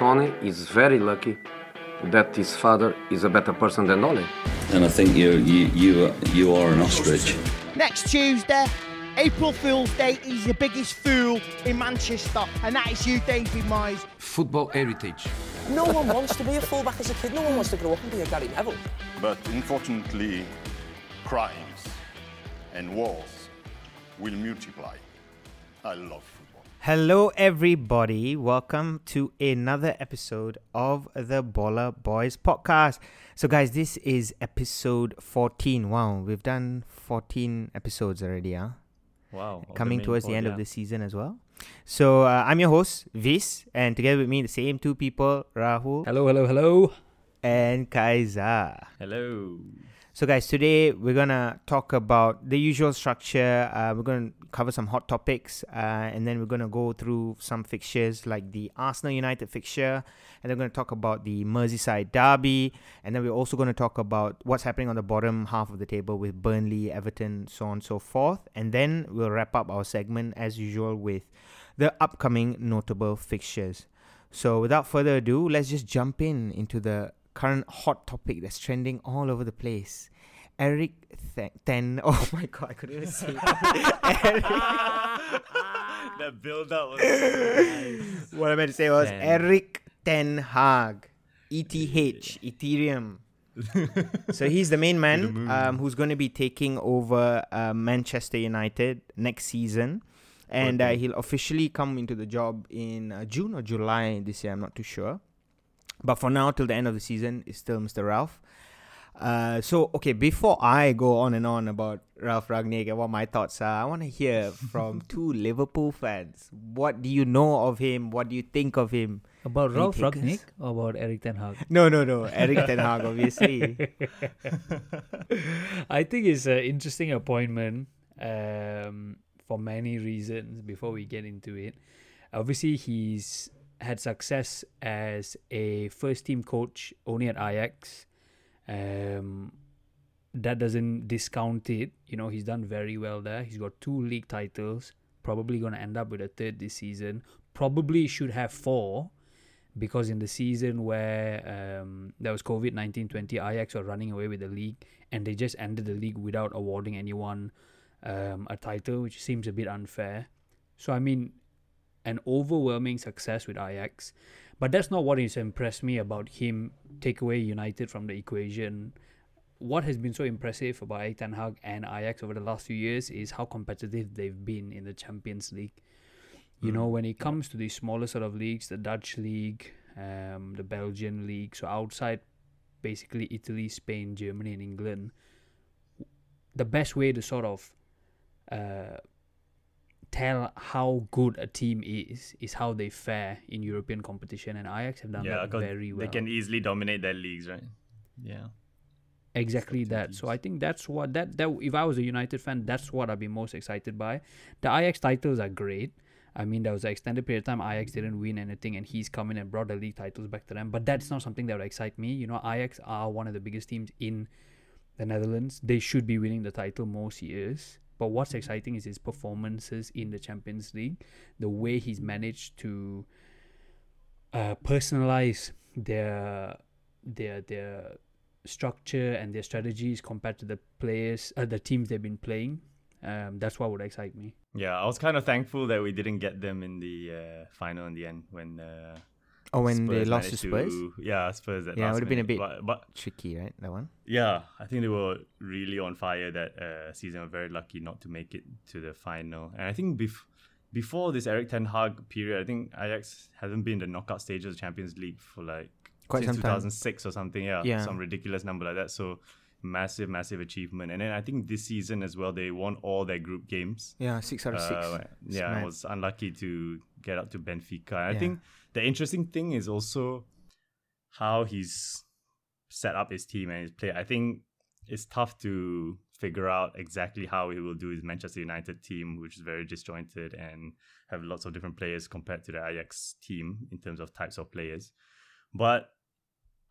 Sonny is very lucky that his father is a better person than Ole. And I think you you you you are an ostrich. Next Tuesday, April Fool's Day, he's the biggest fool in Manchester, and that is you, David Moyes. Football heritage. No one wants to be a fullback as a kid. No one wants to grow up and be a Gary Neville. But unfortunately, crimes and wars will multiply. I love football. Hello, everybody. Welcome to another episode of the Baller Boys podcast. So, guys, this is episode 14. Wow, we've done 14 episodes already, huh? Wow. Coming main towards the end yeah. of the season as well. So, uh, I'm your host, Vis, and together with me, the same two people, Rahul Hello, hello, hello. and Kaiza. Hello. So, guys, today we're gonna talk about the usual structure. Uh, we're gonna cover some hot topics, uh, and then we're gonna go through some fixtures like the Arsenal United fixture, and then we're gonna talk about the Merseyside derby, and then we're also gonna talk about what's happening on the bottom half of the table with Burnley, Everton, so on and so forth, and then we'll wrap up our segment as usual with the upcoming notable fixtures. So, without further ado, let's just jump in into the current hot topic that's trending all over the place. Erik Th- Ten. Oh my god, I couldn't even say that. Erik. that build up was What I meant to say was Ten. Erik Ten Hag. ETH, Ethereum. so he's the main man um, who's going to be taking over uh, Manchester United next season. And uh, he'll officially come into the job in uh, June or July this year. I'm not too sure. But for now, till the end of the season, it's still Mr. Ralph. Uh, so, okay, before I go on and on about Ralph Rangnick and what my thoughts are, I want to hear from two Liverpool fans. What do you know of him? What do you think of him? About Ralph? Rangnick or about Erik Ten Hag? No, no, no. Erik Ten Hag, obviously. I think it's an interesting appointment um, for many reasons before we get into it. Obviously, he's had success as a first team coach only at Ajax. Um, that doesn't discount it. You know, he's done very well there. He's got two league titles, probably going to end up with a third this season. Probably should have four because in the season where um, there was COVID 19 20, Ajax were running away with the league and they just ended the league without awarding anyone um, a title, which seems a bit unfair. So, I mean, an overwhelming success with Ajax. But that's not what has impressed me about him take away United from the equation. What has been so impressive about Erik Ten Hag and Ajax over the last few years is how competitive they've been in the Champions League. You know, when it comes to the smaller sort of leagues, the Dutch league, um, the Belgian league, so outside basically Italy, Spain, Germany, and England, the best way to sort of uh, tell how good a team is is how they fare in European competition, and Ajax have done yeah, that very well. they can easily dominate their leagues, right? Yeah. Exactly that. So. I think that's what that that if I was a United fan, that's what I'd be most excited by. The Ajax titles are great. I mean, there was an extended period of time Ajax didn't win anything, and he's come in and brought the league titles back to them. But that's not something that would excite me. You know, Ajax are one of the biggest teams in the Netherlands. They should be winning the title most years. But what's exciting is his performances in the Champions League, the way he's managed to uh, personalize their their their structure and their strategies compared to the players, uh, the teams they've been playing. Um, that's what would excite me. Yeah, I was kind of thankful that we didn't get them in the uh, final in the end when uh, Oh, when they lost to Spurs? yeah, Spurs. At Yeah, it would've been a bit- But, but Tricky, right? That one? yeah, I think they were really on fire that uh, season. Were very lucky not to make it to the final. And I think bef- before this Erik Ten Hag period, I think Ajax hasn't been in the knockout stages of the Champions League for like Quite since some time. 2006 or something. Yeah, Yeah. some ridiculous number like that. So massive, massive achievement. And then I think this season as well, they won all their group games. Yeah, six out of six. Uh, yeah, I was unlucky to get up to Benfica. I Yeah. think the interesting thing is also how he's set up his team and his play. I think it's tough to figure out exactly how he will do his Manchester United team, which is very disjointed and have lots of different players compared to the Ajax team in terms of types of players. But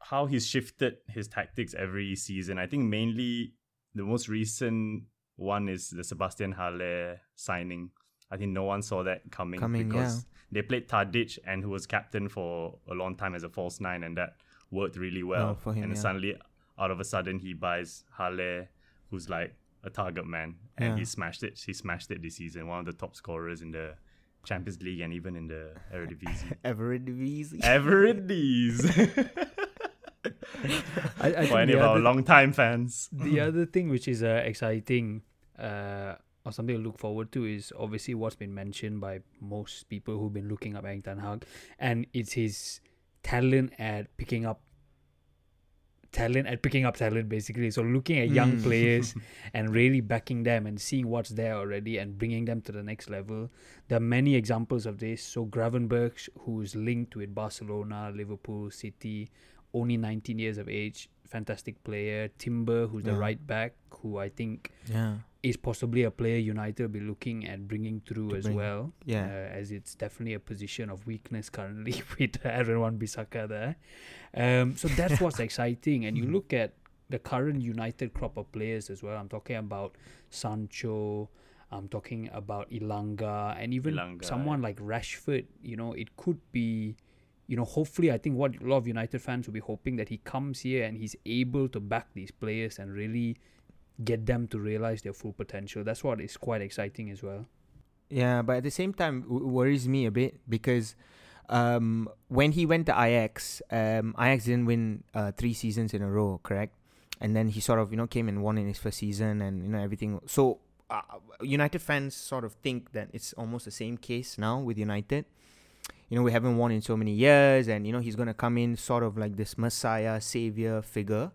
how he's shifted his tactics every season, I think mainly the most recent one is the Sebastian Haller signing I think no one saw that coming, Coming, because they played Tadic and who was captain for a long time as a false nine, and that worked really well. Well, for him, and yeah. suddenly, out of a sudden, he buys Haller, who's like a target man, and Yeah. he smashed it. He smashed it this season. One of the top scorers in the Champions League and even in the Eredivisie. Everett Easy. I, I for any of our long-time fans. the other thing which is uh, exciting uh, or something to look forward to is obviously what's been mentioned by most people who've been looking up Ten Hag, and it's his talent at picking up talent at picking up talent basically so looking at young Mm. players and really backing them and seeing what's there already and bringing them to the next level there are many examples of this so gravenberch who's linked with barcelona liverpool city only 19 years of age fantastic player timber who's the right back who i think Yeah. is possibly a player united will be looking at bringing through To as bring, well yeah. uh, as it's definitely a position of weakness currently with Aaron Wan-Bissaka there. Um, so that's what's exciting. And you Mm-hmm. look at the current United crop of players as well. I'm talking about Sancho. I'm talking about Elanga and even Elanga, someone like Rashford. You know, it could be. You know, hopefully, I think what a lot of United fans will be hoping that he comes here and he's able to back these players and really get them to realize their full potential. That's what is quite exciting as well. Yeah, but at the same time, worries me a bit because um, when he went to Ajax, um, Ajax didn't win uh, three seasons in a row, correct? And then he sort of, you know, came and won in his first season, and you know everything. So uh, United fans sort of think that it's almost the same case now with United. You know, we haven't won in so many years, and you know he's gonna come in sort of like this messiah, savior figure.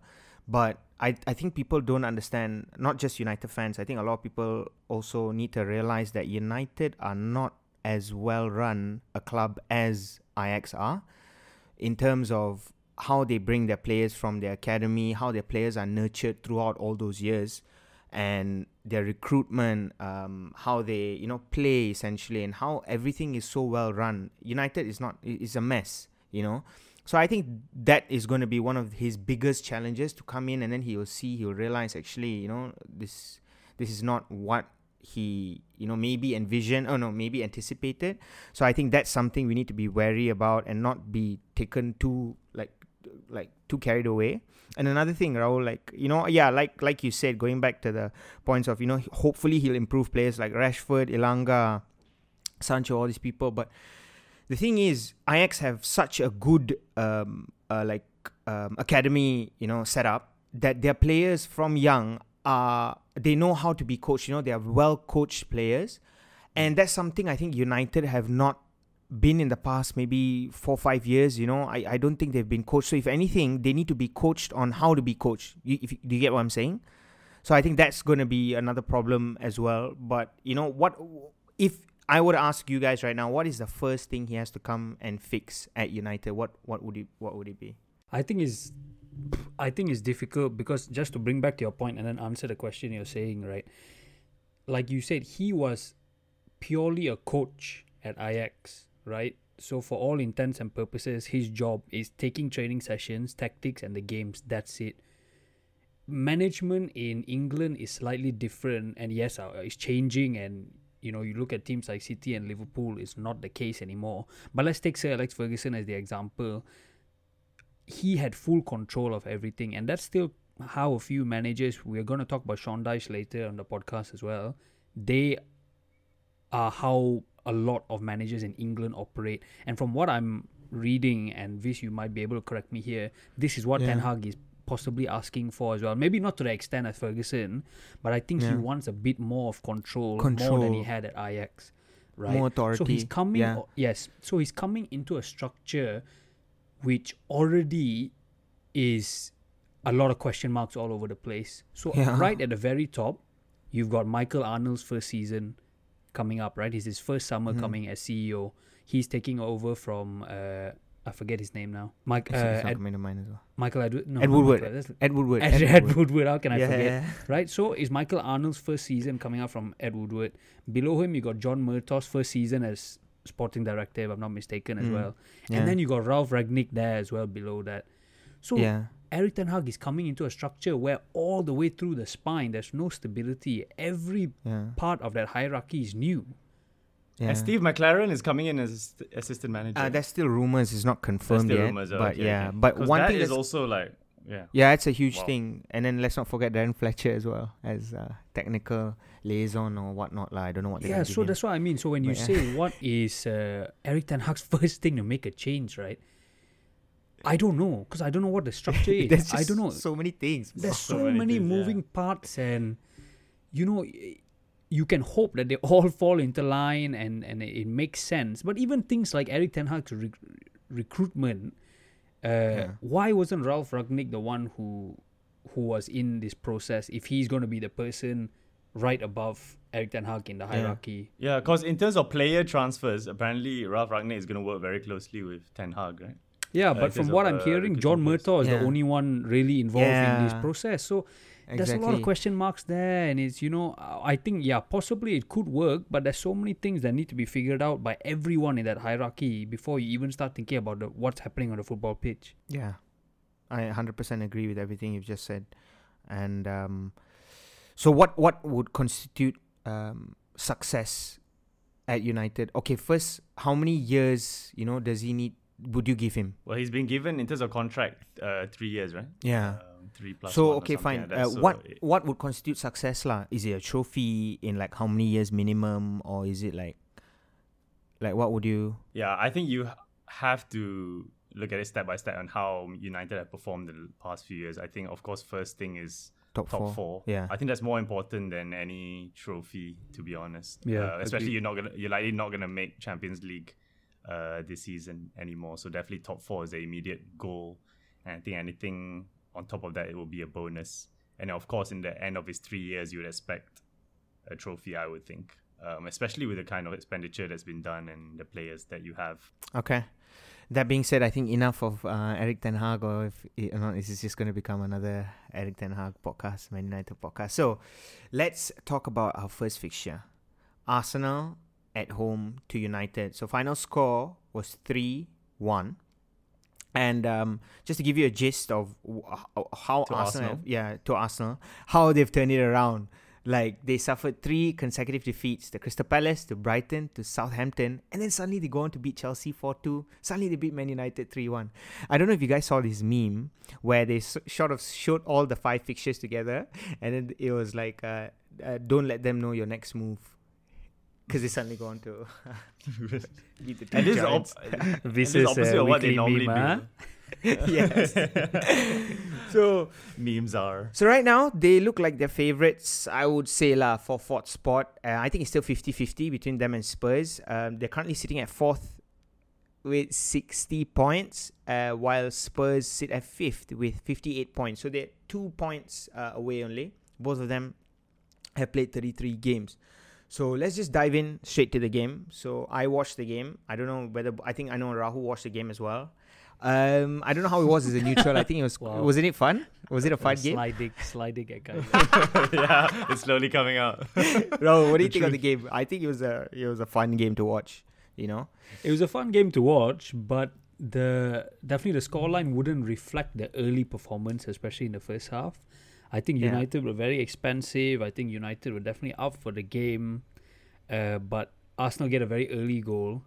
But I, I think people don't understand, not just United fans, I think a lot of people also need to realize that United are not as well run a club as Ajax are in terms of how they bring their players from their academy, how their players are nurtured throughout all those years, and their recruitment, um, how they you know play essentially, and how everything is so well run. United is not is a mess, you know. So I think that is going to be one of his biggest challenges to come in, and then he will see, he will realize actually, you know, this this is not what he you know maybe envisioned or no maybe anticipated. So I think that's something we need to be wary about and not be taken too like like too carried away. And another thing, Rahul, like you know, yeah, like like you said, going back to the points of you know, hopefully he'll improve players like Rashford, Elanga, Sancho, all these people. But the thing is, Ajax have such a good um uh, like um, academy, you know, set up that their players from young are they know how to be coached. You know, they are well coached players, and that's something I think United have not been in the past maybe four five years you know i, I don't think they've been coached. So if anything they need to be coached on how to be coached. You, if, do you get what i'm saying? So i think that's going to be another problem as well. But you know what if i were to ask you guys right now what is the first thing he has to come and fix at united? What what would it what would it be? I think is I think it's difficult because just to bring back to your point and then answer the question you're saying, right? Like you said, he was purely a coach at Ajax, right? So for all intents and purposes, his job is taking training sessions, tactics and the games. That's it. Management in England is slightly different and yes, uh, it's changing and you know, you look at teams like City and Liverpool, it's not the case anymore. But let's take Sir Alex Ferguson as the example he had full control of everything, and that's still how a few managers. We're going to talk about Sean Dyche later on the podcast as well. They are how a lot of managers in England operate, and from what I'm reading, and Vish, you might be able to correct me here. This is what Ten Yeah. Hag is possibly asking for as well. Maybe not to the extent as Ferguson, but I think he wants a bit more of control, more than he had at Ajax. Right. More authority. So he's coming. yeah. Yes. So he's coming into a structure which already is a lot of question marks all over the place. So Yeah. right at the very top, you've got Michael Arnold's first season coming up. Right, it's his first summer Mm-hmm. coming as CEO. He's taking over from uh, I forget his name now. Mike uh, Ed, coming to mind as well Michael Edward. No, ed woodward Michael, ed woodward Ed, Ed Woodward. How can I yeah, forget? yeah. Right, so is Michael Arnold's first season coming out from Ed Woodward. Below him, you got John Murtough's first season as sporting director, if I'm not mistaken, as Mm, well. And then you got Ralph Rangnick there as well below that. So yeah Erik Ten Hag is coming into a structure where all the way through the spine, there's no stability. Every yeah part of that hierarchy is new, Yeah. And Steve McClaren is coming in as assistant manager. Uh, there's still rumors. It's not confirmed still yet. rumors, oh, but okay, yeah, okay. but 'Cause one that thing is also like yeah. yeah, it's a huge Wow. thing. And then let's not forget Darren Fletcher as well as uh, technical liaison or whatnot. Lah. I don't know what. they're Yeah, so give him. that's what I mean. So when you yeah. say what is uh, Erik Ten Hag's first thing to make a change, right? I don't know because I don't know what the structure is. There's I don't know. so many things. There's so so, many many, things, yeah. moving parts, and you know, you can hope that they all fall into line and and it, it makes sense. But even things like Erik Ten Hag's rec- recruitment, uh, why wasn't Ralph Rangnick the one who who was in this process? If he's going to be the person right above Erik Ten Hag in the hierarchy. Yeah, because in terms of player transfers, apparently Ralph Rangnick is going to work very closely with Ten Hag, right? Yeah, Uh, but in from what of, I'm uh, hearing, John recruiting Murtough is Yeah. the only one really involved in this process. So there's a lot of question marks there, and it's you know I think yeah possibly it could work, but there's so many things that need to be figured out by everyone in that hierarchy before you even start thinking about the, what's happening on the football pitch. Yeah, I 100% agree with everything you've just said. And um, so, what what would constitute um, success at United? Okay, first, how many years you know does he need? Would you give him? Well, he's been given in terms of contract uh, three years, right? Yeah. Um, three plus. so one okay, fine. like uh, So what it- what would constitute success, lah? Is it a trophy in like how many years minimum, or is it like like what would you? Yeah, I think you have to look at it step by step on how United have performed the past few years. I think, of course, first thing is Top top four. four. Yeah. I think that's more important than any trophy, to be honest. Yeah, Uh, especially you're not gonna, you're likely not gonna make Champions League uh, this season anymore. So definitely top four is the immediate goal, and I think anything on top of that it will be a bonus. And of course, in the end of his three years, you would expect a trophy. I would think, um, especially with the kind of expenditure that's been done and the players that you have. Okay. That being said, I think enough of uh, Erik Ten Hag, or if it, or not, this is just going to become another Erik Ten Hag podcast, Man United podcast. So, let's talk about our first fixture: Arsenal at home to United. So, final score was three one. And um, just to give you a gist of how- Arsenal, Arsenal? yeah, to Arsenal, how they've turned it around. Like they suffered three consecutive defeats: the Crystal Palace, to Brighton, to Southampton, and then suddenly they go on to beat Chelsea four two. Suddenly they beat Man United three one. I don't know if you guys saw this meme where they sort of showed all the five fixtures together, and then it was like, uh, uh, "Don't let them know your next move," because they suddenly go on to beat the two And this is, op- giants. and This this is is, opposite uh, of what they normally meme, huh? do. yes. so Memes are. So right now they look like their favorites. I would say lah for fourth spot. Uh, I think it's still 50-50 between them and Spurs. Um, they're currently sitting at fourth with 60 points, uh, while Spurs sit at fifth with 58 points. So they're two points uh, away only. Both of them have played 33 games. So let's just dive in straight to the game. So I watched the game. I don't know whether I think I know Rahul watched the game as well. Um, I don't know how it was as a neutral. I think it was. Wow. Wasn't it fun? Was it a fun game? Sliding, sliding at guys. yeah, it's slowly coming out. Rahul, what do you think of the game? I think it was a it was a fun game to watch. You know. It was a fun game to watch, but the definitely the scoreline wouldn't reflect the early performance, especially in the first half. I think Yeah. United were very expensive. I think United were definitely up for the game, uh, but Arsenal get a very early goal,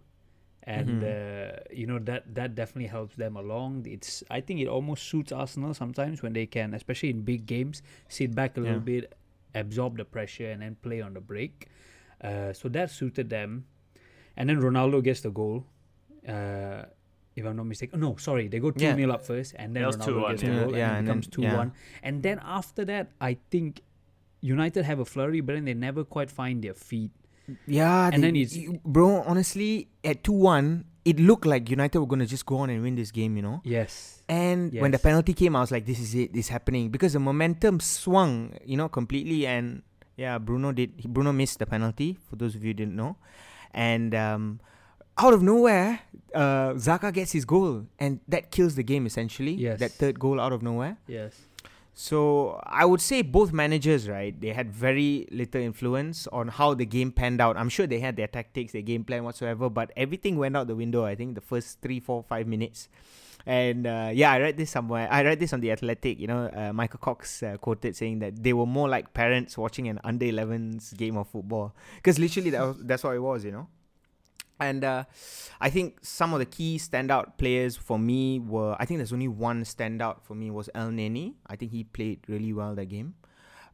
and uh, you know that that definitely helps them along. It's I think it almost suits Arsenal sometimes when they can, especially in big games, sit back a little Yeah. bit, absorb the pressure, and then play on the break. Uh, so that suited them, and then Ronaldo gets the goal. If I'm not mistaken, no, sorry, they go two Yeah. 0 up first, and then That was Ronaldo 2-1, gets yeah. goal, Yeah, and and it becomes then- two yeah. one. And then after that, I think United have a flurry, but then they never quite find their feet. Yeah, And they- then it's- you- bro. Honestly, at two one, it looked like United were gonna just go on and win this game. You know. Yes. And when the penalty came, I was like, "This is it. This is happening." Because the momentum swung, you know, completely. And yeah, Bruno did. Bruno missed the penalty. For those of you who didn't know, and um, out of nowhere, uh, Xhaka gets his goal, and that kills the game essentially. Yes. That third goal out of nowhere. Yes. So I would say both managers, right? They had very little influence on how the game panned out. I'm sure they had their tactics, their game plan whatsoever, but everything went out the window. I think the first three, four, five minutes. And uh, yeah, I read this somewhere. I read this on the Athletic. You know, uh, Michael Cox uh, quoted saying that they were more like parents watching an under 11s game of football because literally that was, that's what it was. You know. And uh, I think some of the key standout players for me were I think there's only one standout for me was Elneny. I think he played really well that game.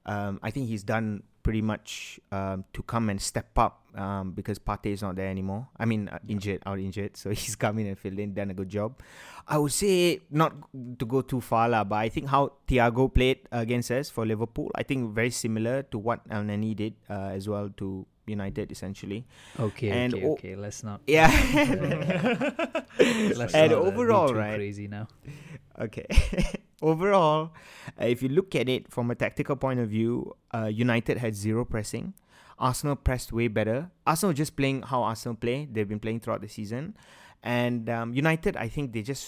Um, I think he's done pretty much um, to come and step up um, because Partey is not there anymore. I mean, uh, injured, out injured. So he's come in and filled in, done a good job. I would say not to go too far, lah, but I think how Thiago played against us for Liverpool, I think very similar to what Elneny did uh, as well to United, essentially. Okay, And okay, o- okay. Let's not. Yeah. Let's and not, uh, overall, too right? Crazy now. Okay. Overall, uh, if you look at it from a tactical point of view, uh, United had zero pressing. Arsenal pressed way better. Arsenal just playing how Arsenal play. They've been playing throughout the season. And um, United, I think they just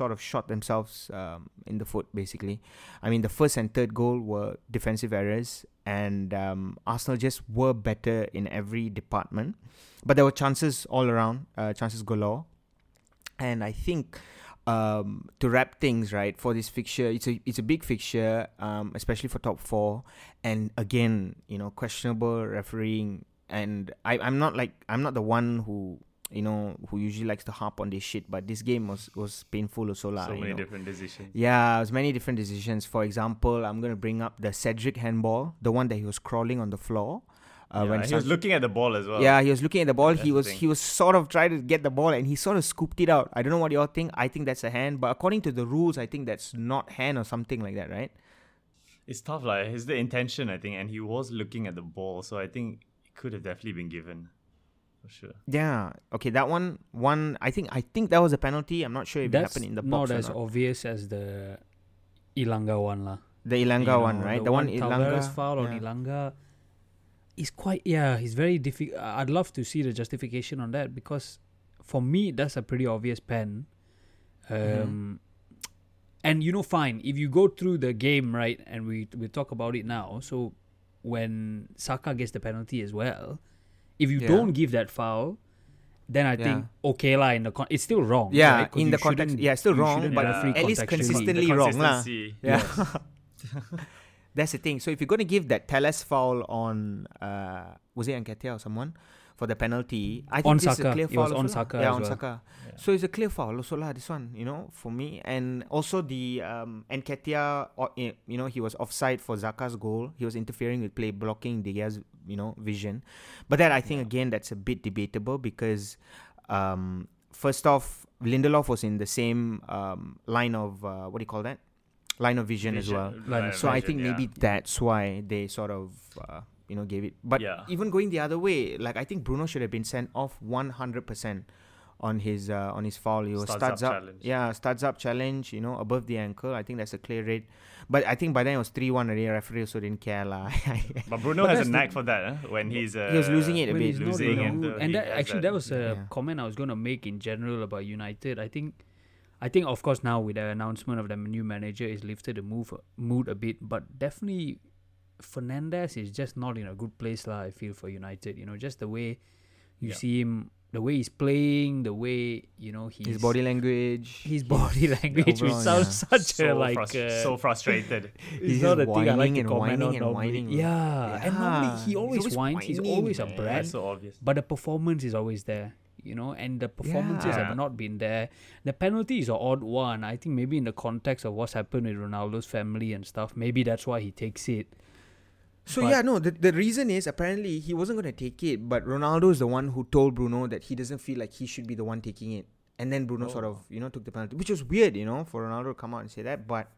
sort of shot themselves um, in the foot, basically. I mean, the first and third goal were defensive errors, and um, Arsenal just were better in every department. But there were chances all around, uh, chances galore. And I think um, to wrap things right for this fixture, it's a it's a big fixture, um, especially for top four. And again, you know, questionable refereeing. And I, I'm not like I'm not the one who you know who usually likes to harp on this shit, but this game was was painful also lah. so many know. different decisions. Yeah, it was many different decisions. For example, I'm gonna bring up the Cedric handball, the one that he was crawling on the floor. Uh, Yeah, when he was looking at the ball as well. yeah, he was looking at the ball. That's he was he was sort of trying to get the ball, and he sort of scooped it out. I don't know what y'all think. I think that's a hand, but according to the rules, I think that's not hand or something like that, right? It's tough, like it's the intention, I think, and he was looking at the ball, so I think it could have definitely been given, for sure. Yeah. Okay, that one, one. I think I think that was a penalty. I'm not sure if That's it happened in the not box or as not. obvious as the Elanga one, lah. The Elanga You one, know, right? The, The, one, Tavares Elanga foul on. Elanga is quite yeah. He's very difficult. I'd love to see the justification on that because for me that's a pretty obvious pen. Um, Mm-hmm. and you know, fine if you go through the game right, and we we talk about it now. So when Saka gets the penalty as well, if you Yeah. don't give that foul. Then I think okay lah. In the con- it's still wrong. Yeah, right? 'Cause in the context- yeah, it's still wrong, but referee at least consistently wrong lah. consistency. Yeah. That's the thing. So if you're going to give that Telles foul on, uh, was it Nketiah or someone for the penalty? I think On this is a clear It foul. was on. Saka Yeah, as on well. Saka. So it's a clear foul also lah. This one, you know, for me, and also the um, Nketiah, or, eh, you know, he was offside for Xhaka's goal. He was interfering with play, blocking Gea's, you know, vision. But that I think again that's a bit debatable because, um, first off, Lindelof was in the same um, line of uh, what do you call that? Line of vision, as well. line So I think yeah. maybe that's why they sort of uh, you know gave it. But Yeah. even going the other way, like I think Bruno should have been sent off one hundred percent on his uh, on his foul. He was Studs studs, up up, challenge. yeah, studs up challenge. You know, above the ankle. I think that's a clear red. But I think by then it was three one already. Referee also didn't care lah. But Bruno But has that's a the- knack for that. Huh? When he's uh, He was losing it a bit. losing in the and, uh, and that actually that was a Yeah. comment I was going to make in general about United. I think, I think of course now with the announcement of the new manager is lifted the move mood a bit, but definitely Fernandes is just not in a good place lah. I feel for United, you know, just the way you Yeah. see him, the way he's playing, the way you know he's his body language. his body language, which sounds yeah. such so, a like frus- uh, so frustrated. it's He's not just a thing I like whining to and comment whining on and whining, bro. Yeah. and normally he always, He's always whines. He's always a man. brat. so obvious. But the performance is always there, you know, and the performances Yeah. have not been there. The penalty is an odd one. I think maybe in the context of what's happened with Ronaldo's family and stuff, maybe that's why he takes it. So But- yeah, no. The, the reason is apparently he wasn't going to take it, but Ronaldo is the one who told Bruno that he doesn't feel like he should be the one taking it, and then Bruno sort of Oh. you know took the penalty, which was weird, you know, for Ronaldo to come out and say that. But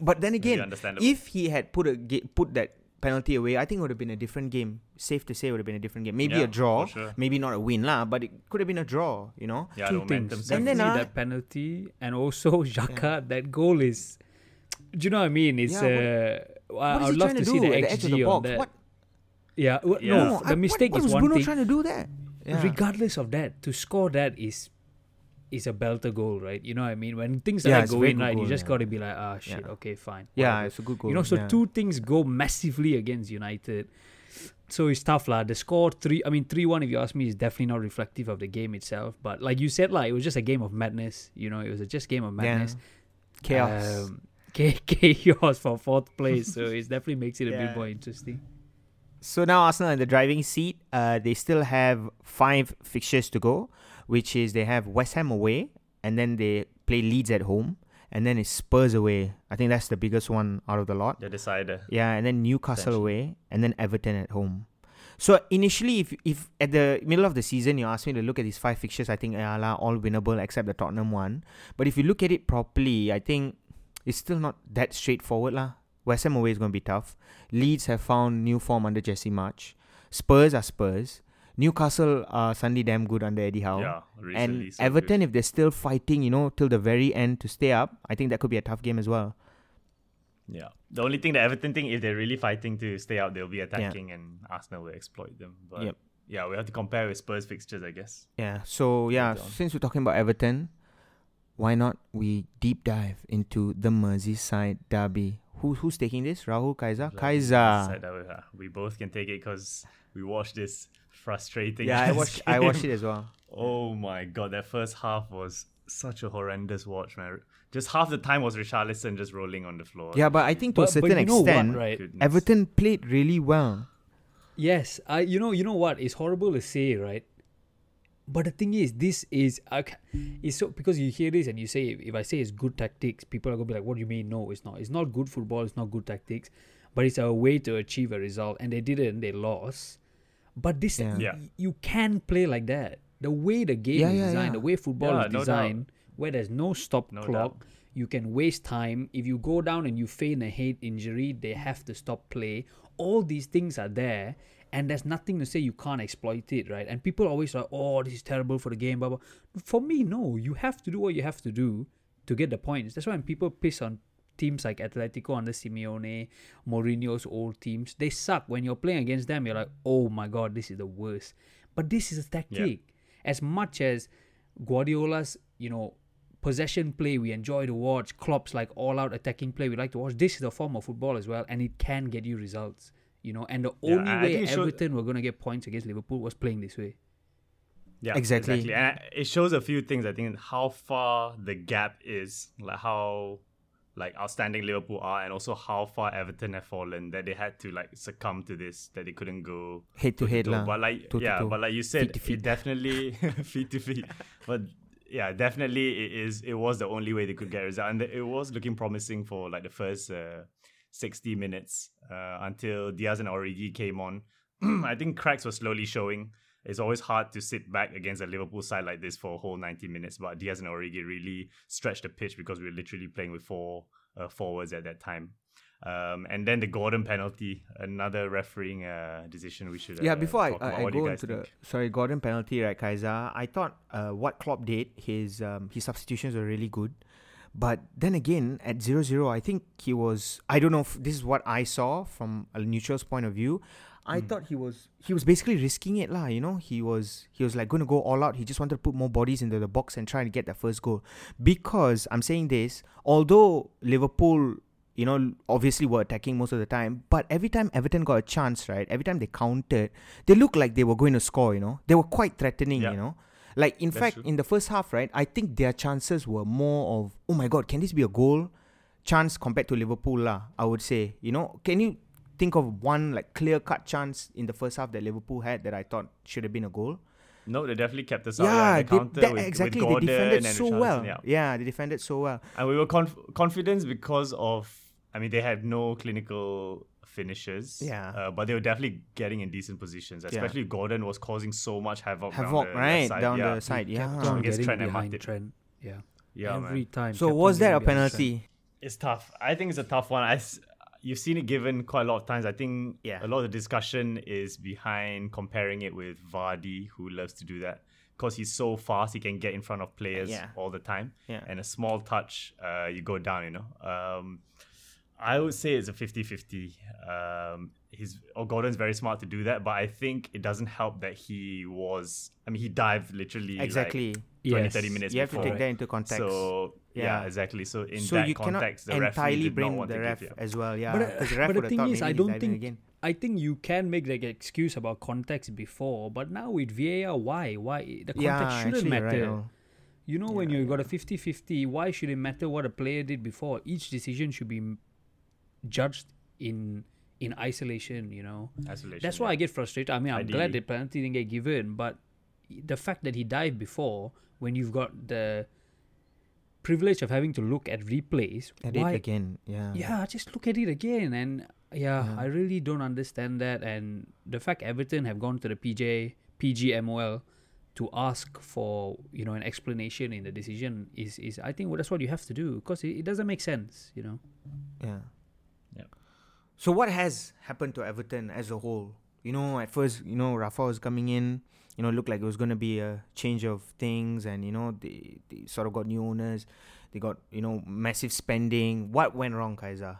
but then again, if he had put a ga- put that penalty away, I think it would have been a different game. Safe to say, it would have been a different game. Maybe Yeah, a draw, sure. maybe not a win lah, but it could have been a draw. You know. yeah, Two the momentum things. set. And then, Definitely ah- that penalty and also Xhaka, that goal is. Do you know what I mean? It's Yeah, uh, I- I would he love trying to to see do the at the edge of the XG on box? that. What? Yeah, w- Yeah. no, No, the I- mistake what, is what was one Bruno thing. trying to do that? Yeah. regardless of that, to score that is is a belter goal, right? You know what I mean? When things Yeah, like it's that a go in, good right, you just yeah. got to be like, ah, shit, Yeah. okay, fine. Yeah, whatever." it's a good goal. You know, so yeah. two things go massively against United. So it's tough, lah. The score three, I mean, three one. If you ask me, is definitely not reflective of the game itself. But like you said, like it was just a game of madness. You know, it was a just game of Yeah. madness. chaos. Um, cha- chaos for fourth place. So it definitely makes it a Yeah. bit more interesting. So now Arsenal in the driving seat. Uh, they still have five fixtures to go, which is they have West Ham away, and then they play Leeds at home, and then it's Spurs away. I think that's the biggest one out of the lot. The decider. Yeah, and then Newcastle away, and then Everton at home. So initially, if if at the middle of the season you ask me to look at these five fixtures, I think yeah, lah, all winnable except the Tottenham one. But if you look at it properly, I think it's still not that straightforward lah. West Ham away is going to be tough. Leeds have found new form under Jesse Marsch. Spurs are Spurs. Newcastle are suddenly damn good under Eddie Howe. Yeah, recently. and so Everton, good. if they're still fighting, you know, till the very end to stay up, I think that could be a tough game as well. Yeah. The only thing the Everton thing, if they're really fighting to stay out, they'll be attacking and Arsenal will exploit them. But Yep. yeah, we have to compare with Spurs fixtures, I guess. Yeah. So yeah, since we're talking about Everton, why not we deep dive into the Merseyside derby? Who who's taking this? Rahul Kaiser? Like, Kaiser. we- both can take it because we watched this frustrating. Yeah, I ass watched I watched it as well. Oh my god, that first half was such a horrendous watch, man. Just half the time was Richarlison just rolling on the floor. Yeah, but I think to a But- but certain you know what, extent, right? Goodness. Everton played really well. Yes, I. You know, you know what? It's horrible to say, right? But the thing is, this is okay. it's so because you hear this and you say if I say it's good tactics, people are gonna be like, "What do you mean? No, it's not. It's not good football. It's not good tactics, but it's a way to achieve a result." And they didn't. They lost. But this, Yeah. Yeah. y- you can play like that. The way the game Yeah, is yeah, designed, yeah. the way football Yeah, is no designed, where there's no stop No clock, doubt. you can waste time. If you go down and you feign a head injury, they have to stop play. All these things are there, and there's nothing to say you can't exploit it, right? And people always like, "Oh, this is terrible for the game." Blah, blah. For me, no. You have to do what you have to do to get the points. That's why when people piss on teams like Atletico under Simeone, Mourinho's old teams, they suck. When you're playing against them, you're like, "Oh my god, this is the worst." But this is a tactic. As much as Guardiola's, you know, possession play we enjoy to watch, Klopp's like all out attacking play we like to watch. This is a form of football as well, and it can get you results. You know, and the Yeah, only I- I way think it showed- Everton were gonna get points against Liverpool was playing this way. Yeah, Exactly. And it shows a few things. I think how far the gap is, like how like outstanding Liverpool are, and also how far Everton have fallen that they had to like succumb to this, that they couldn't go Head to head lah. But like Toe to yeah, toe. but like you said, Feet to feet. it definitely feet to feet. But yeah, definitely it is. It was the only way they could get a result, and it was looking promising for like the first uh, sixty minutes uh, until Diaz and Origi came on. I think cracks were slowly showing. It's always hard to sit back against a Liverpool side like this for a whole 90 minutes, but Diaz and Origi really stretched the pitch because we were literally playing with four uh, forwards at that time. Um, and then the Gordon penalty, another refereeing uh, decision we should. Yeah, uh, before I. I, I What do you go into the sorry Gordon penalty right, Kaiser. I thought uh, what Klopp did, his um, his substitutions were really good, but then again at 0-0, I think he was. I don't know if this is what I saw from a neutral's point of view. I Hmm. thought he was he was basically risking it lah. You know, he was he was like going to go all out. He just wanted to put more bodies into the box and try to get the first goal. Because I'm saying this, although Liverpool you know, obviously were attacking most of the time. But every time Everton got a chance, right? Every time they countered, they looked like they were going to score, you know. They were quite threatening, Yeah. you know. Like in That's fact, true. in the first half, right, I think their chances were more of, oh my god, can this be a goal? Chance compared to Liverpool, lah, I would say. You know, can you think of one like clear cut chance in the first half that Liverpool had that I thought should have been a goal? No, they definitely kept us out. yeah, Yeah, they, the counter that- with, exactly. with they defended so well. Yeah. yeah, they defended so well. and we were conf- confident because of I mean they had no clinical finishes. Yeah. Uh, but they were definitely getting in decent positions. Especially Gordon was causing so much havoc. down Havoc, the left right, side. down yeah. the side. Kept Yeah. on against getting Trent and behind Matip. Trent. Yeah. Yeah, Every man. time. So was that a getting Trent. penalty? It's tough. I think it's a tough one. I s- you've seen it given quite a lot of times. I think Yeah. a lot of the discussion is behind comparing it with Vardy, who loves to do that because he's so fast. He can get in front of players Yeah. all the time. Yeah. And a small touch, uh, you go down. You know. Um, I would say it's a 50-50. Um, he's oh, Gordon's very smart to do that, but I think it doesn't help that he was. I mean, he dived literally like, Exactly. 20, Yes. 30 minutes you have to take that into context. So yeah. Yeah. exactly. So in so that you cannot context, the referee entirely did not blame want the to ref give, yeah. as well. Yeah, But, uh, the ref but the thing is, I don't think again. I think you can make like an excuse about context before, but now with VAR, why? Why the context Yeah, shouldn't actually, you're right, matter. oh. You know, when you've got a 50-50, why should it matter what a player did before? Each decision should be m- judged in in isolation. You know, Isolation. that's why I get frustrated. I mean, I'm glad Ideally. the penalty didn't get given, but the fact that he dived before, when you've got the privilege of having to look at replays, At why? it again. Yeah. Yeah, just look at it again, and yeah, Yeah. I really don't understand that. And the fact Everton have gone to the PJ PGMOL to ask for you know an explanation in the decision is is I think well, that's what you have to do because it, it doesn't make sense. You know. Yeah. So what has happened to Everton as a whole? You know, at first, you know, Rafa was coming in. You know, looked like it was going to be a change of things, and you know, they they sort of got new owners. They got you know massive spending. What went wrong, Kaiser?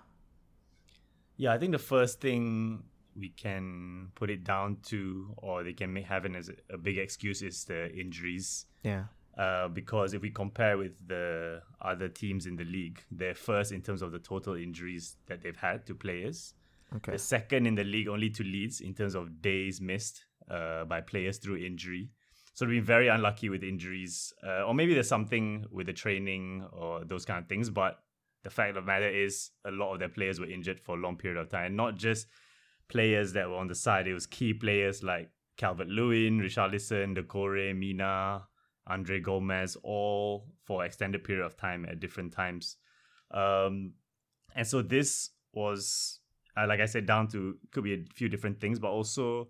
Yeah, I think the first thing we can put it down to, or they can make, have it as a, a big excuse, is the injuries. Yeah. Uh, because if we compare with the other teams in the league, they're first in terms of the total injuries that they've had to players. Okay. The second in the league only to Leeds in terms of days missed uh, by players through injury. So they've been very unlucky with injuries, uh, or maybe there's something with the training or those kind of things. But the fact of the matter is, a lot of their players were injured for a long period of time. Not just players that were on the side; it was key players like Calvert Lewin, Richarlison, Doucouré, Mina, Andre Gomes, all for extended period of time at different times. Um, and so this was, uh, like I said, down to could be a few different things, but also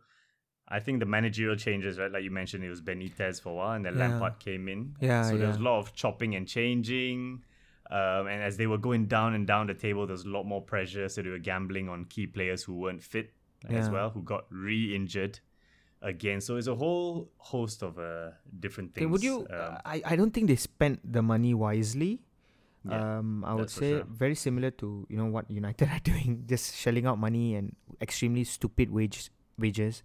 I think the managerial changes, right? Like you mentioned, it was Benitez for a while, and then Yeah. Lampard came in. Yeah, So there was a lot of chopping and changing. Um, and as they were going down and down the table, there was a lot more pressure. So they were gambling on key players who weren't fit as well, who got re-injured again. So it's a whole host of uh, different things. Okay, would you? um, I I don't think they spent the money wisely. Yeah, um, I would say sure. very similar to you know what United are doing, just shelling out money and extremely stupid wage wages,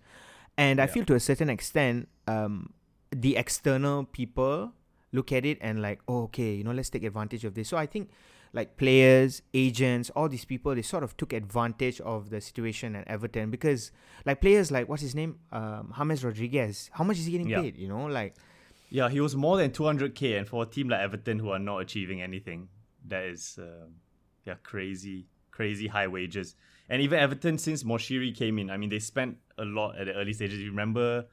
and I feel to a certain extent, um, the external people look at it and like, oh, okay, you know, let's take advantage of this. So I think, like players, agents, all these people, they sort of took advantage of the situation at Everton because, like players like what's his name, um, James Rodriguez, how much is he getting Yeah. paid? You know, like. Yeah, he was more than 200k, and for a team like Everton who are not achieving anything, that is, um, yeah, crazy, crazy high wages. And even Everton, since Moshiri came in, I mean, they spent a lot at the early stages. You remember,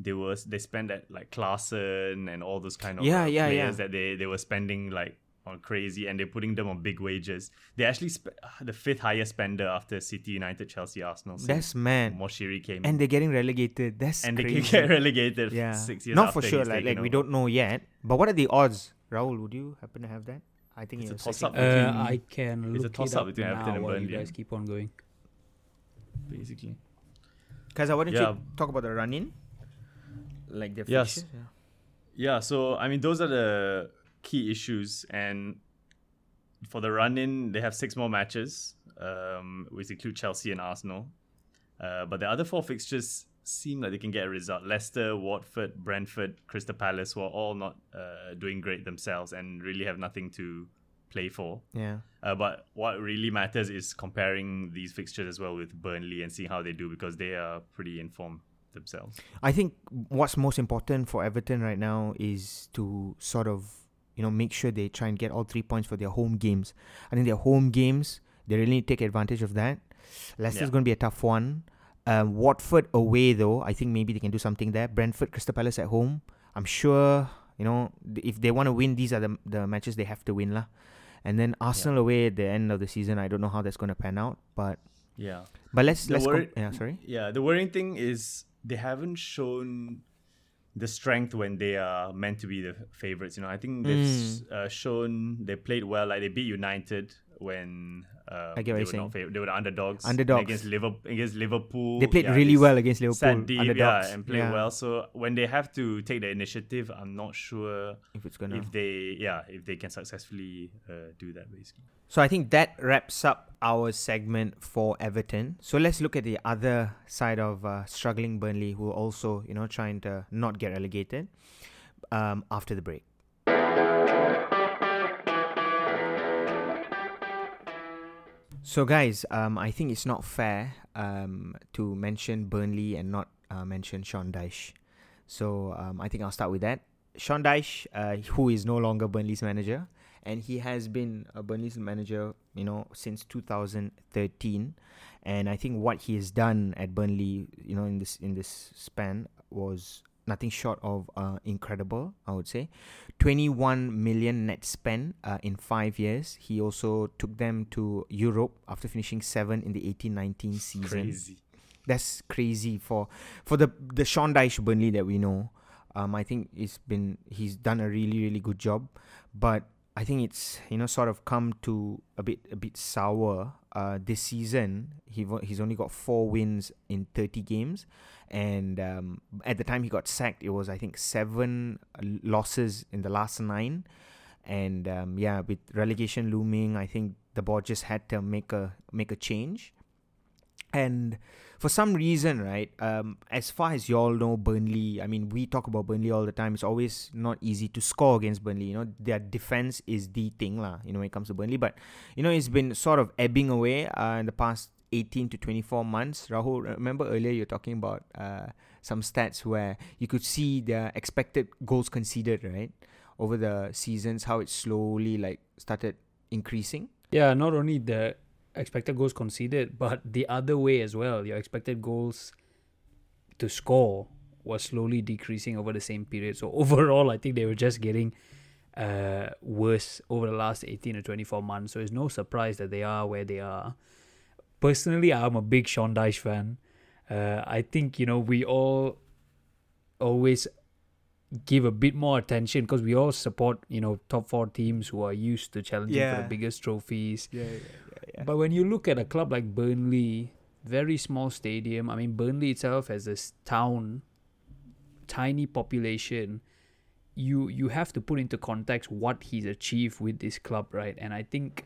they was they spent at like Klaassen and all those kind of Yeah, uh, yeah, players yeah. that they they were spending like on crazy, and they're putting them on big wages. They're actually sp- the fifth highest spender after City, United, Chelsea, Arsenal. since That's mad. Moshiri came and they're getting relegated. That's and they crazy. can get relegated yeah, six years. not for sure. he's Like, taken like we don't know yet. But what are the odds, Rahul? Would you happen to have that? I think It's a toss-up. Uh, I can it's look it toss-up up between Everton now and while you guys keep on going. basically. Kaza, why don't Yeah. you talk about the run-in? Like the Yes. fixtures? Yeah. Yeah, so I mean, those are the key issues, and for the run-in, they have six more matches, um, which include Chelsea and Arsenal. Uh, but the other four fixtures seem like they can get a result. Leicester, Watford, Brentford, Crystal Palace, who are all not uh, doing great themselves and really have nothing to play for. Yeah. Uh, but what really matters is comparing these fixtures as well with Burnley and seeing how they do because they are pretty informed themselves. I think what's most important for Everton right now is to sort of, you know, make sure they try and get all three points for their home games. I think their home games, they really need to take advantage of that. Leicester's Yeah. going to be a tough one. Um, Watford away, though, I think maybe they can do something there. Brentford, Crystal Palace at home. I'm sure, you know, if they want to win, these are the, the matches they have to win. lah. And then Arsenal away at the end of the season. I don't know how that's going to pan out. But Yeah. but let's, The let's com- yeah, sorry. Yeah, the worrying thing is they haven't shown the strength when they are meant to be the favorites. You know, I think they've s Hmm. uh, shown they played well. Like they beat United when uh, I get what they were saying. not fav- they were the underdogs. Underdogs. Against Liverpool. Against Liverpool, They played yeah, really well against Liverpool. Deep, underdogs. yeah, and played Yeah. well. So when they have to take the initiative, I'm not sure If it's gonna if they, yeah, if they can successfully uh, do that. Basically. So I think that wraps up our segment for Everton. So let's look at the other side of uh, struggling Burnley, who are also, you know, trying to not get relegated um, after the break. So guys, um, I think it's not fair um, to mention Burnley and not uh, mention Sean Dyche. So um, I think I'll start with that. Sean Dyche, uh, who is no longer Burnley's manager, and he has been a Burnley's manager, you know, since 2013. And I think what he has done at Burnley, you know, in this in this span was nothing short of uh, incredible. I would say, 21 million net spend uh, in five years. He also took them to Europe after finishing seven in the 18-19 season. Crazy. That's crazy for for the the Sean Dyche Burnley that we know. Um, I think it's been he's done a really really good job, but I think it's you know sort of come to a bit a bit sour. Uh, this season. He he's only got four wins in thirty games, and um, at the time he got sacked, it was I think seven losses in the last nine, and um, yeah, with relegation looming, I think the board just had to make a make a change, and for some reason, right? Um, as far as you all know, Burnley. I mean, we talk about Burnley all the time. It's always not easy to score against Burnley. You know, their defense is the thing, lah. You know, when it comes to Burnley, but you know, it's been sort of ebbing away uh, in the past 18 to 24 months. Rahul, remember earlier you're talking about uh, some stats where you could see the expected goals conceded, right, over the seasons, how it slowly like started increasing. Yeah, not only the expected goals conceded, but the other way as well. Your expected goals to score was slowly decreasing over the same period. So overall, I think they were just getting uh, worse over the last 18 to 24 months. So it's no surprise that they are where they are. Personally, I'm a big Sean Dyche fan. Uh, I think, you know, we all always give a bit more attention because we all support, you know, top four teams who are used to challenging for the biggest trophies. Yeah, yeah, yeah. But when you look at a club like Burnley, very small stadium. I mean, Burnley itself as a s- town, tiny population. You you have to put into context what he's achieved with this club, right? And I think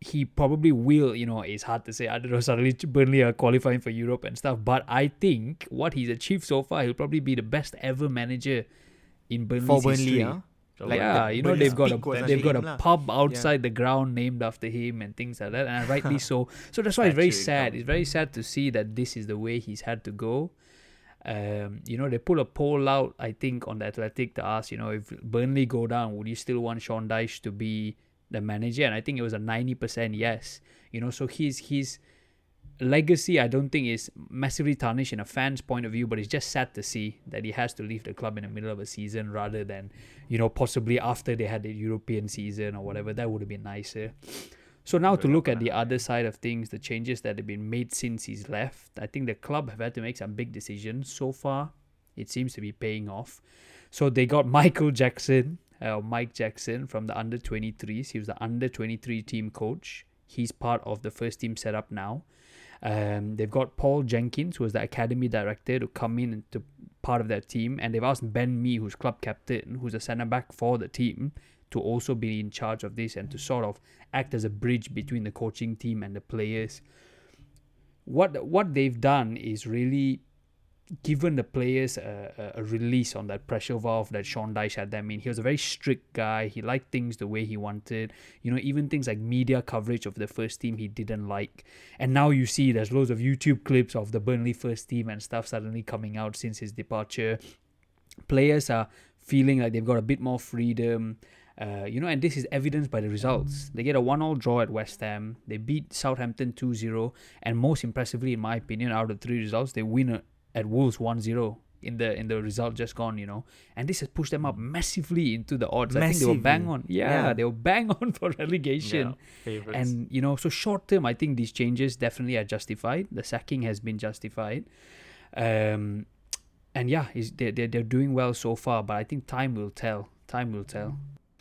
he probably will. You know, it's hard to say. I don't know. Suddenly, Burnley are qualifying for Europe and stuff. But I think what he's achieved so far, he'll probably be the best ever manager in Burnley's For Burnley, history. huh? Like yeah, you know they've got a they've got a lah. pub outside the ground named after him and things like that, and rightly so. So that's why it's very sad. It's very sad to see that this is the way he's had to go. Um, you know, they put a poll out, I think, on the Athletic to ask, you know, if Burnley go down, would you still want Sean Dyche to be the manager? And I think it was a ninety percent yes. You know, so he's his legacy, I don't think is massively tarnished in a fan's point of view, but it's just sad to see that he has to leave the club in the middle of a season rather than, you know, possibly after they had the European season or whatever. That would have been nicer. So now to look at the other side of things, the changes that have been made since he's left, I think the club have had to make some big decisions. So far, it seems to be paying off. So they got Michael Jackson, uh, Mike Jackson from the under 23s. He was the under 23 team coach. He's part of the first team setup now. Um, they've got Paul Jenkins, who was the academy director, to come in to part of their team, and they've asked Ben Mee, who's club captain, who's a centre back for the team, to also be in charge of this and to sort of act as a bridge between the coaching team and the players. What what they've done is really given the players a, a, release on that pressure valve that Sean Dyche had them in. He was a very strict guy. He liked things the way he wanted. You know, even things like media coverage of the first team he didn't like. And now you see there's loads of YouTube clips of the Burnley first team and stuff suddenly coming out since his departure. Players are feeling like they've got a bit more freedom. Uh, you know, and this is evidenced by the results. They get a one-all draw at West Ham. They beat Southampton 2-0. And most impressively, in my opinion, out of three results, they win at Wolves 1-0 in the in the result just gone, you know. And this has pushed them up massively into the odds. I think they were bang on. Yeah, Yeah. they were bang on for relegation. favorites. And you know, so short term, I think these changes definitely are justified. The sacking has been justified. Um, and yeah, is they they they're doing well so far. But I think time will tell. Time will tell.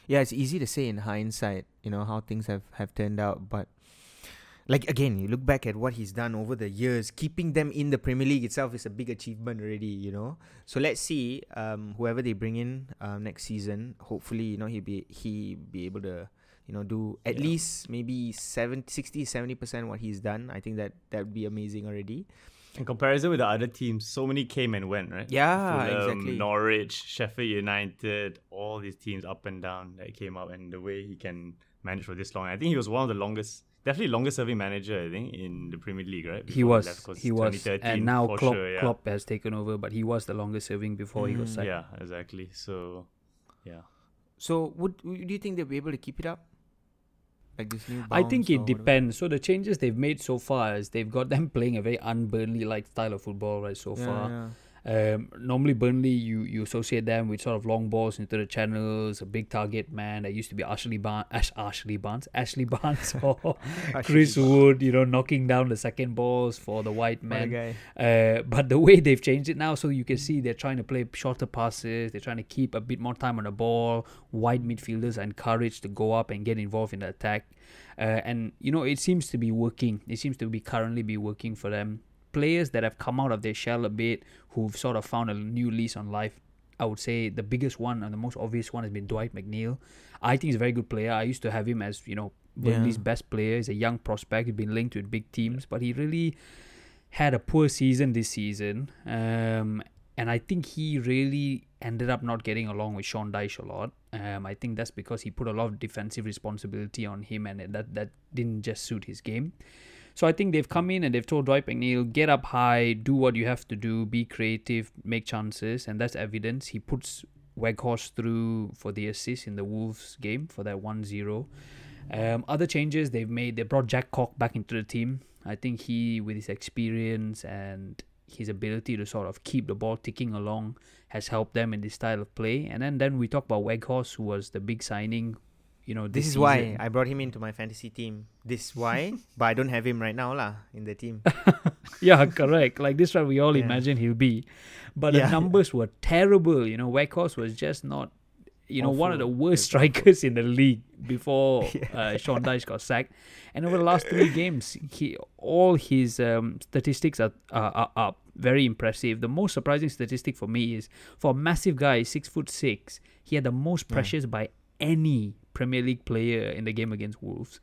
yeah, it's easy to say in hindsight, you know, how things have, have turned out. But, like, again, you look back at what he's done over the years, keeping them in the Premier League itself is a big achievement already, you know. So let's see, um, whoever they bring in um, next season, hopefully, you know, he'll be, he be able to, you know, do at Yeah. least maybe 70, 60, 70% what he's done. I think that that would be amazing already. In comparison with the other teams, so many came and went, right? Yeah, Fulham, exactly. Norwich, Sheffield United, all these teams up and down that came up, and the way he can manage for this long. I think he was one of the longest, definitely longest serving manager, I think, in the Premier League, right? He was. left, 'cause He was. And now Klopp, sure, yeah. Klopp has taken over, but he was the longest serving before he got Mm. sacked. Yeah, exactly. So, yeah. So would do you think they'll be able to keep it up? Like this new. I think it or whatever? depends. So the changes they've made so far is they've got them playing a very un-Burnley like style of football right so Yeah, far. yeah. Um, normally Burnley, you you associate them with sort of long balls into the channels, a big target man. That used to be Ashley Barnes, Ash, Ashley Barnes, Ashley Barnes, or Chris Wood. You know, knocking down the second balls for the white man. Uh, but the way they've changed it now, so you can see they're trying to play shorter passes. They're trying to keep a bit more time on the ball. Wide midfielders are encouraged to go up and get involved in the attack. Uh, and you know, it seems to be working. It seems to be currently be working for them. Players that have come out of their shell a bit, who've sort of found a new lease on life. I would say the biggest one and the most obvious one has been Dwight McNeil. I think he's a very good player. I used to have him as you know Burnley's Yeah. best player. He's a young prospect. He's been linked with big teams, but he really had a poor season this season. Um, and I think he really ended up not getting along with Sean Dyche a lot. Um, I think that's because he put a lot of defensive responsibility on him, and that that didn't just suit his game. So I think they've come in and they've told Dwight McNeil, get up high, do what you have to do, be creative, make chances, and that's evidence. He puts Weghorst through for the assist in the Wolves game for that 1-0. Um, other changes they've made, they brought Jack Cork back into the team. I think he, with his experience and his ability to sort of keep the ball ticking along, has helped them in this style of play. And then, then we talk about Weghorst, who was the big signing. You know, This this is why. I brought him into my fantasy team. This why, but I don't have him right now lah in the team. yeah, correct. Like this, what we all Yeah. imagine he'll be. But Yeah. the numbers were terrible. You know, Weghorst was just not, you know, one of the worst strikers in the league before uh, Sean Dyche got sacked. And over the last three games, he all his um, statistics are, are are up. Very impressive. The most surprising statistic for me is for a massive guy, six foot six, he had the most pressures by any Premier League player in the game against Wolves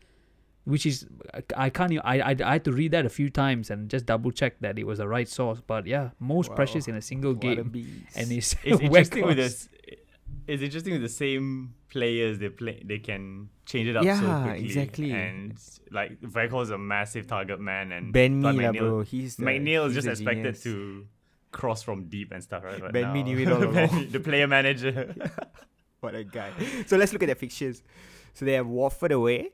which is I- I can't even, I, I I had to read that a few times and just double check that it was the right source. But yeah, most Wow. pressures in a single What game, beast. and it's, It's interesting with this. It's interesting with the same players they play. They can change it up so Yeah, quickly. exactly. And like Weghorst is a massive target man, and Ben but McNeil- bro. He's the, McNeil is just expected genius. to cross from deep and stuff, right? But Ben Mee now- knew it all Ben along. The player manager. What a guy. So let's look at their fixtures. So they have Watford away,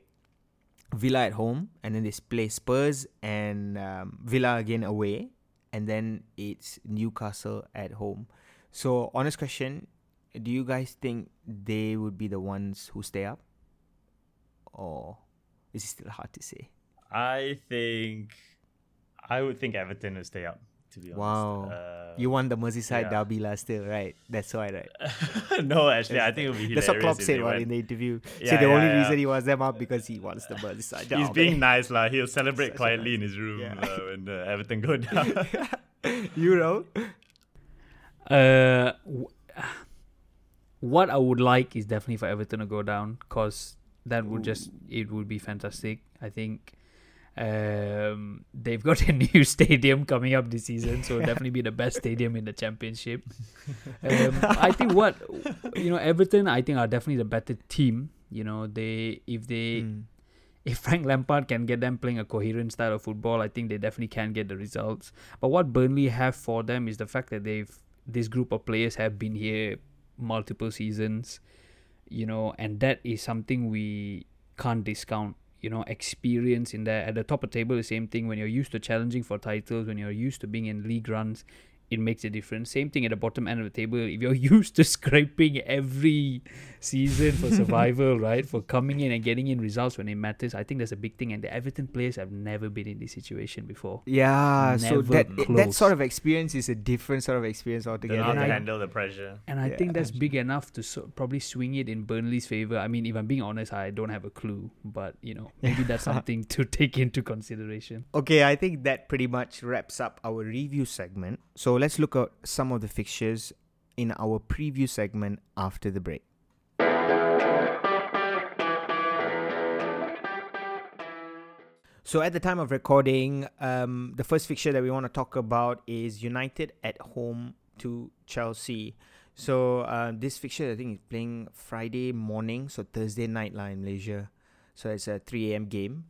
Villa at home, and then they play Spurs and um, Villa again away, and then it's Newcastle at home. So, honest question do you guys think they would be the ones who stay up? Or is it still hard to say? I think I would think Everton will stay up. To be honest. Wow. Uh, You won the Merseyside yeah. derby last still, right? That's why, right? no, actually, I think it would be. That's what Klopp said they what, went- in the interview. Yeah, Said the yeah, only yeah. reason he wants them up because he wants the Merseyside derby. He's being nice, lah. He'll celebrate Such quietly nice- in his room Yeah. uh, when uh, Everton go down. Euro. Uh, w- what I would like is definitely for Everton to go down because that would just it would be fantastic. I think um, they've got a new stadium coming up this season, so definitely be the best stadium in the championship. Um, I think what you know, Everton, I think are definitely the better team. You know, they if they Mm. if Frank Lampard can get them playing a coherent style of football, I think they definitely can get the results. But what Burnley have for them is the fact that they've this group of players have been here multiple seasons, you know, and that is something we can't discount. You know, experience in there at the top of the table, the same thing. When you're used to challenging for titles, when you're used to being in league runs, it makes a difference. Same thing at the bottom end of the table. If you're used to scraping every season for survival, right, for coming in and getting in results when it matters, I think that's a big thing. And the Everton players have never been in this situation before. Yeah, so Never that that close. sort of experience is a different sort of experience altogether. know how And to I- handle the pressure. And I Yeah. think that's big enough to so, probably swing it in Burnley's favor. I mean, if I'm being honest, I don't have a clue, but you know, maybe that's something to take into consideration. Okay, I think that pretty much wraps up our review segment. So let's look at some of the fixtures in our preview segment after the break. So at the time of recording, um, the first fixture that we want to talk about is United at home to Chelsea. So uh, this fixture, I think, is playing Friday morning, so Thursday night lah in Malaysia. So it's a 3 a.m. game.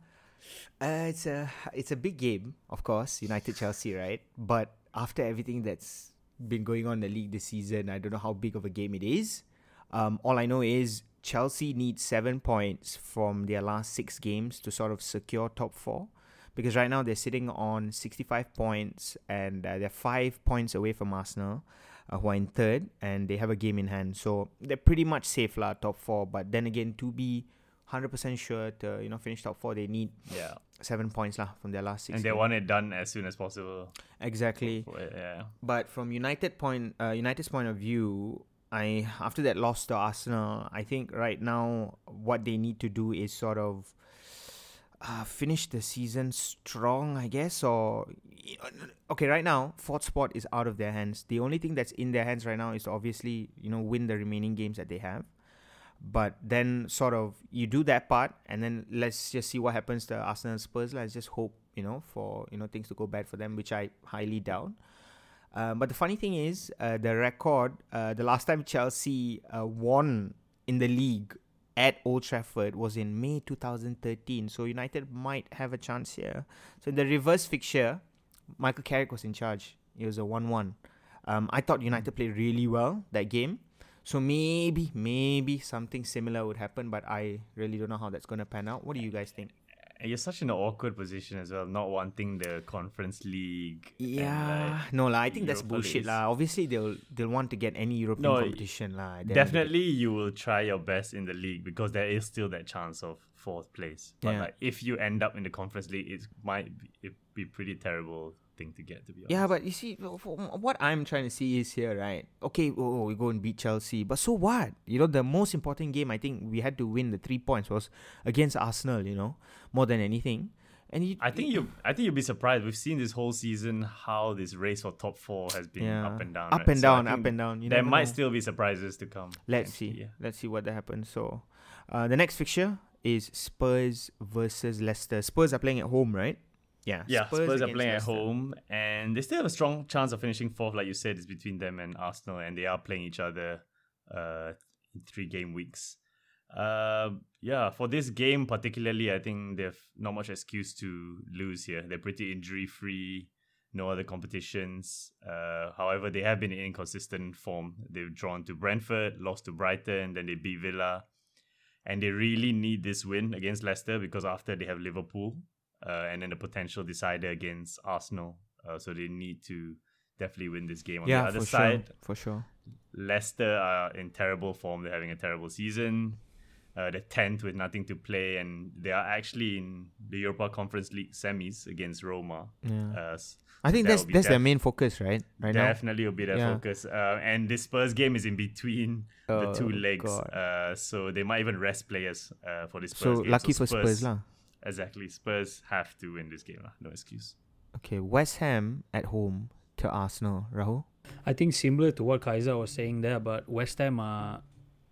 Uh, it's a it's a big game, of course, United Chelsea, right? But after everything that's been going on in the league this season, I don't know how big of a game it is. Um, all I know is Chelsea needs seven points from their last six games to sort of secure top four. Because right now they're sitting on 65 points and uh, they're five points away from Arsenal, uh, who are in third, and they have a game in hand. So they're pretty much safe, lah, top four. But then again, to be 100% sure to you know finish top four, they need Yeah, seven points lah from their last six. and they games. want it done as soon as possible. exactly. Yeah, But from United point, uh, United's point of view, I after that loss to Arsenal, I think right now what they need to do is sort of uh, finish the season strong, I guess. Or okay, right now fourth spot is out of their hands. The only thing that's in their hands right now is to obviously you know win the remaining games that they have. But then sort of you do that part, and then let's just see what happens to Arsenal and Spurs. Let's just hope you know for you know things to go bad for them, which I highly doubt. Um, but the funny thing is, uh, the record, uh, the last time Chelsea uh, won in the league at Old Trafford was in May 2013. So United might have a chance here. So in the reverse fixture, Michael Carrick was in charge. It was a 1 1. Um, I thought United played really well that game. So maybe, maybe something similar would happen, but I really don't know how that's going to pan out. What do you guys think? and you're such in an awkward position as well, not wanting the Conference League. Yeah, like, no lah. I think that's bullshit lah. Obviously, they'll they'll want to get any European No, competition lah. at the end of the day. Definitely, you will try your best in the league because there is still that chance of fourth place. But Yeah. like, if you end up in the conference league, it might be, it be pretty terrible thing to get. To be honest. Yeah, but you see, w- what I'm trying to see is here, right? Okay, oh, we go and beat Chelsea, but so what? You know, the most important game I think we had to win the three points was against Arsenal. You know, more than anything. And you, I think you. I think you'll be surprised. We've seen this whole season how this race for top four has been Yeah. up and down. Up right? and So down, up and down. You there might know. still be surprises to come. Let's see. year. Let's see what that happens. So, uh, the next fixture is Spurs versus Leicester. Spurs are playing at home, right? Yeah. Yeah, Spurs, are playing Leicester. at home, and they still have a strong chance of finishing fourth. Like you said, it's between them and Arsenal, and they are playing each other uh, in three game weeks. Uh, yeah, for this game particularly, I think they've not much excuse to lose here. They're pretty injury free, no other competitions. Uh, however, they have been in inconsistent form. They've drawn to Brentford, lost to Brighton, then they beat Villa, and they really need this win against Leicester because after they have Liverpool, uh, and then the potential decider against Arsenal. Uh, so they need to definitely win this game. On Yeah, the other for side, sure. For sure. Leicester are in terrible form. They're having a terrible season. Uh, they're 10th with nothing to play, and they are actually in the Europa Conference League semis against Roma. Yeah. Uh, I think that that's that's their main focus, right? Right now. definitely will be their Yeah. focus. Uh, and this Spurs game is in between the two legs, uh, so they might even rest players uh, for this So game. lucky for Spurs, lah. Exactly, Spurs have to win this game, lah. No excuse. Okay, West Ham at home to Arsenal. Rahul. I think similar to what Kaiser was saying there, but West Ham are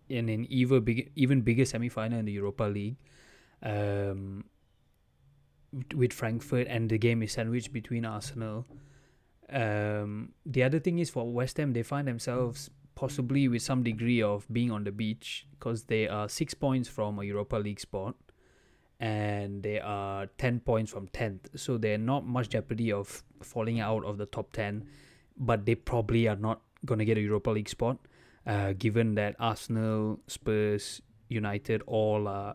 in an even big, even bigger semi-final in the Europa League, um, with- with Frankfurt, and the game is sandwiched between Arsenal. Um, the other thing is for West Ham, they find themselves possibly with some degree of being on the beach because they are six points from a Europa League spot, and they are ten points from tenth, so they're not much jeopardy of falling out of the top ten but they probably are not going to get a Europa League spot, uh, given that Arsenal, Spurs, United all are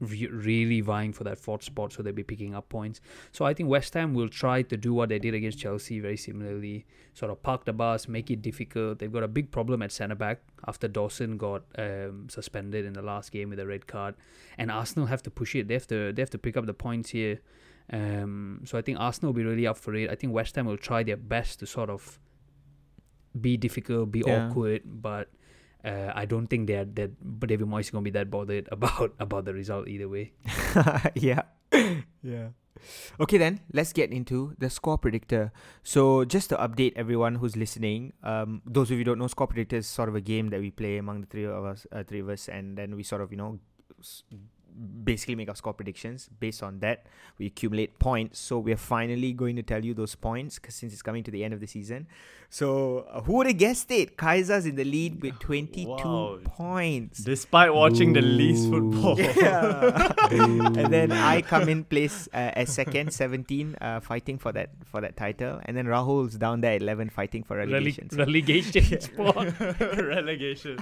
re- really vying for that fourth spot, so they'll be picking up points. So I think West Ham will try to do what they did against Chelsea very similarly, sort of park the bus, make it difficult. They've got a big problem at centre back after Dawson got um, suspended in the last game with a red card, and Arsenal have to push it. They have to they have to pick up the points here. Um, so I think Arsenal will be really up for it. I think West Ham will try their best to sort of be difficult, be Yeah. awkward, but uh, I don't think they're that. David Moyes is gonna be that bothered about about the result either way. yeah. yeah. Okay then, let's get into the score predictor. So just to update everyone who's listening, um, those of you don't know, score predictor is sort of a game that we play among the three of us, uh, three of us, and then we sort of you know basically make our score predictions. Based on that, we accumulate points. So we're finally going to tell you those points 'cause since it's coming to the end of the season. So uh, who would have guessed it? Kaiser's in the lead with 22 Wow. points. Despite watching the least football. Yeah. and then I come in place uh, as second, 17, uh, fighting for that for that title. And then Rahul's down there, 11, fighting for Rele- relegation. So- relegation spot. Relegation.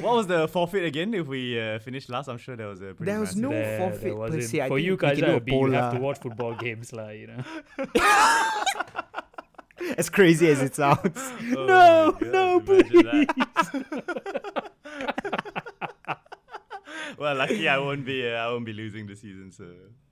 what was the forfeit again? If we uh, finished last, I'm sure there was a pretty There was no There- forfeit there per se. I For you guys, you have to watch football games, like you know. as crazy as it sounds. Oh no, God, no, please. well, lucky I won't be. Uh, I won't be losing the season. So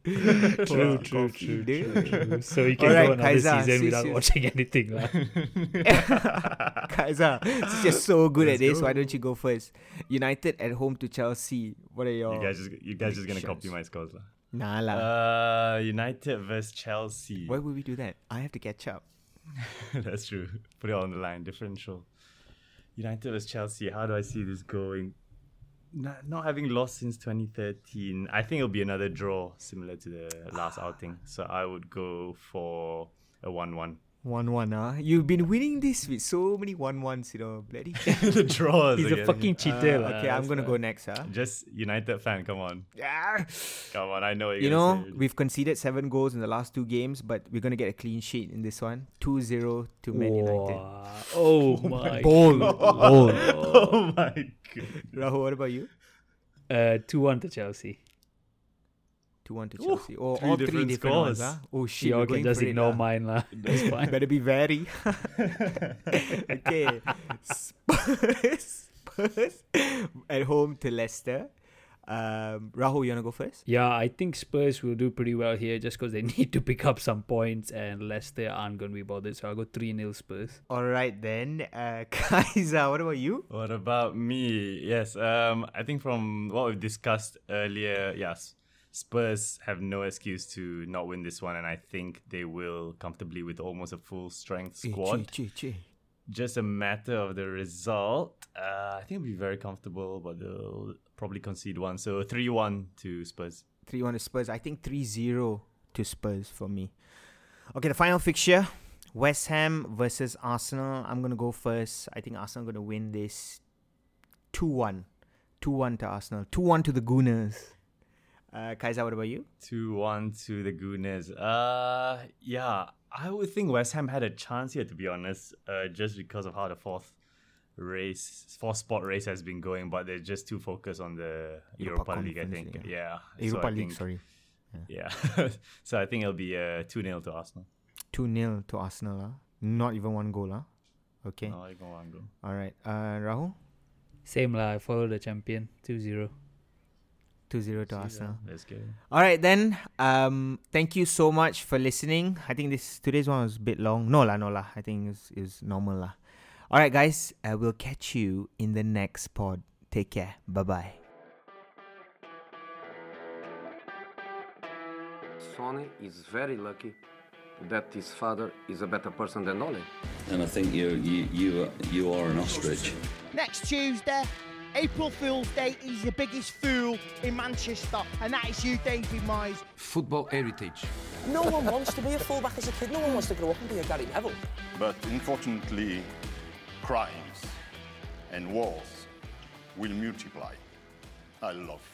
true, Wow. true, Coffee, true, true. So you can Alright, go another Kaiser, season see without you. watching anything, lah. Kaiser, since you're so good Let's at this, go. why don't you go first? United at home to Chelsea. What are your you guys just you guys just gonna copy my scores, lah. Nah lah. Uh, United versus Chelsea. Why would we do that? I have to catch up. That's true. Put it on the line. Differential. United versus Chelsea. How do I see this going? Not, having lost since 2013, I think it'll be another draw similar to the last outing. So I would go for a 1 1. One one, ah. You've been winning this with so many one ones, you know, bloody. the draws. He's a fucking cheater, Uh, lah. okay, I'm gonna why. go next, huh? Just United fan. Come on. Yeah. Come on. I know what You you're know, say. we've conceded seven goals in the last two games, but we're gonna get a clean sheet in this one. 2-0 to Man United. Wow. Oh my. Bold. Bold. oh my god. Rahul, what about you? Uh, two one to Chelsea. 2-1 to Chelsea. Oh, three all three different different ones, huh? Oh shit, you we're all can going just for it, ignore ah. mine, lah. That's fine. Better be very. okay. Spurs, Spurs at home to Leicester. Um, Rahul, you wanna go first? Yeah, I think Spurs will do pretty well here just because they need to pick up some points and Leicester aren't going to be bothered. So I'll go 3 0 Spurs. All right then. Uh, Kaiser, what about you? What about me? Yes, um, I think from what we've discussed earlier, yes, Spurs have no excuse to not win this one, and I think they will comfortably with almost a full strength squad. chee, chee, chee. Just a matter of the result. Uh, I think it'll be very comfortable, but they'll probably concede one. So three one to Spurs. 3 1 to Spurs. I think 3 0 to Spurs for me. Okay, the final fixture West Ham versus Arsenal. I'm going to go first. I think Arsenal going to win this 2 1. 2 1 to Arsenal. 2 1 to the Gooners. Uh, Kaiser, what about you? Two one to the Gooners. Uh, yeah, I would think West Ham had a chance here to be honest. Uh, just because of how the fourth race, fourth spot race has been going, but they're just too focused on the Europa Europa, League. I think. League, Yeah. Europa so League, think- sorry. Yeah. so I think it'll be uh, two 0 to Arsenal. 2 0 to Arsenal. Huh? Not even one goal. Huh? Okay. No, I go one goal. All right. Uh, Rahul? Same lah. I follow the champion 2 0. 2 0 to Arsenal. Let's get. All right then. Um, thank you so much for listening. I think this today's one was a bit long. No lah, no lah. I think it's, it's normal lah. All right, guys. Uh, we'll catch you in the next pod. Take care. Bye bye. Sonny is very lucky that his father is a better person than Ole. And I think you you you you are an ostrich. Next Tuesday, April Fool's Day, he's the biggest fool in Manchester, and that is you, David Moyes. Football heritage. No one wants to be a fullback as a kid. No one wants to grow up and be a Gary Neville. But unfortunately, crimes and wars will multiply. I love football.